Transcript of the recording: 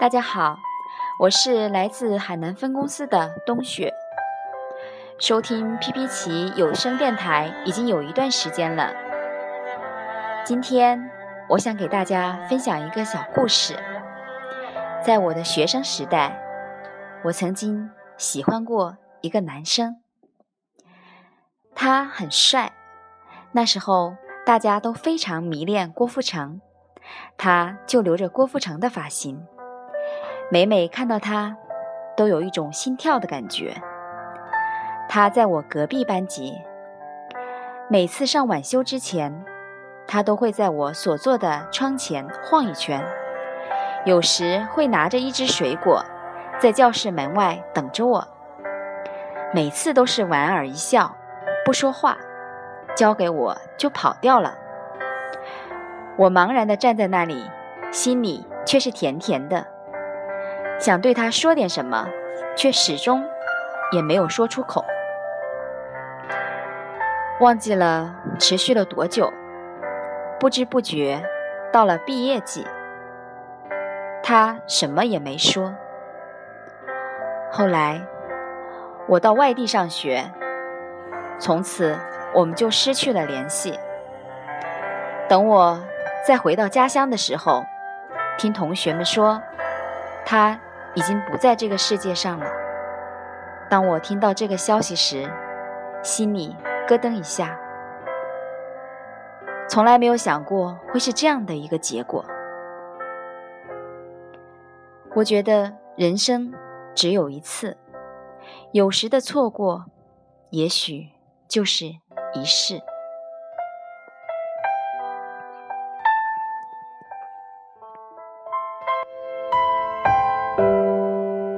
大家好，我是来自海南分公司的冬雪。收听 PP 奇有声电台已经有一段时间了。今天我想给大家分享一个小故事。在我的学生时代，我曾经喜欢过一个男生，他很帅。那时候大家都非常迷恋郭富城，他就留着郭富城的发型。每每看到他，都有一种心跳的感觉。他在我隔壁班级，每次上晚修之前，他都会在我所坐的窗前晃一圈，有时会拿着一只水果，在教室门外等着我。每次都是莞尔一笑，不说话，交给我就跑掉了。我茫然地站在那里，心里却是甜甜的。想对他说点什么，却始终也没有说出口。忘记了持续了多久，不知不觉到了毕业季，他什么也没说。后来我到外地上学，从此我们就失去了联系。等我再回到家乡的时候，听同学们说，他。已经不在这个世界上了。当我听到这个消息时，心里咯噔一下。从来没有想过会是这样的一个结果。我觉得人生只有一次，有时的错过，也许就是一世。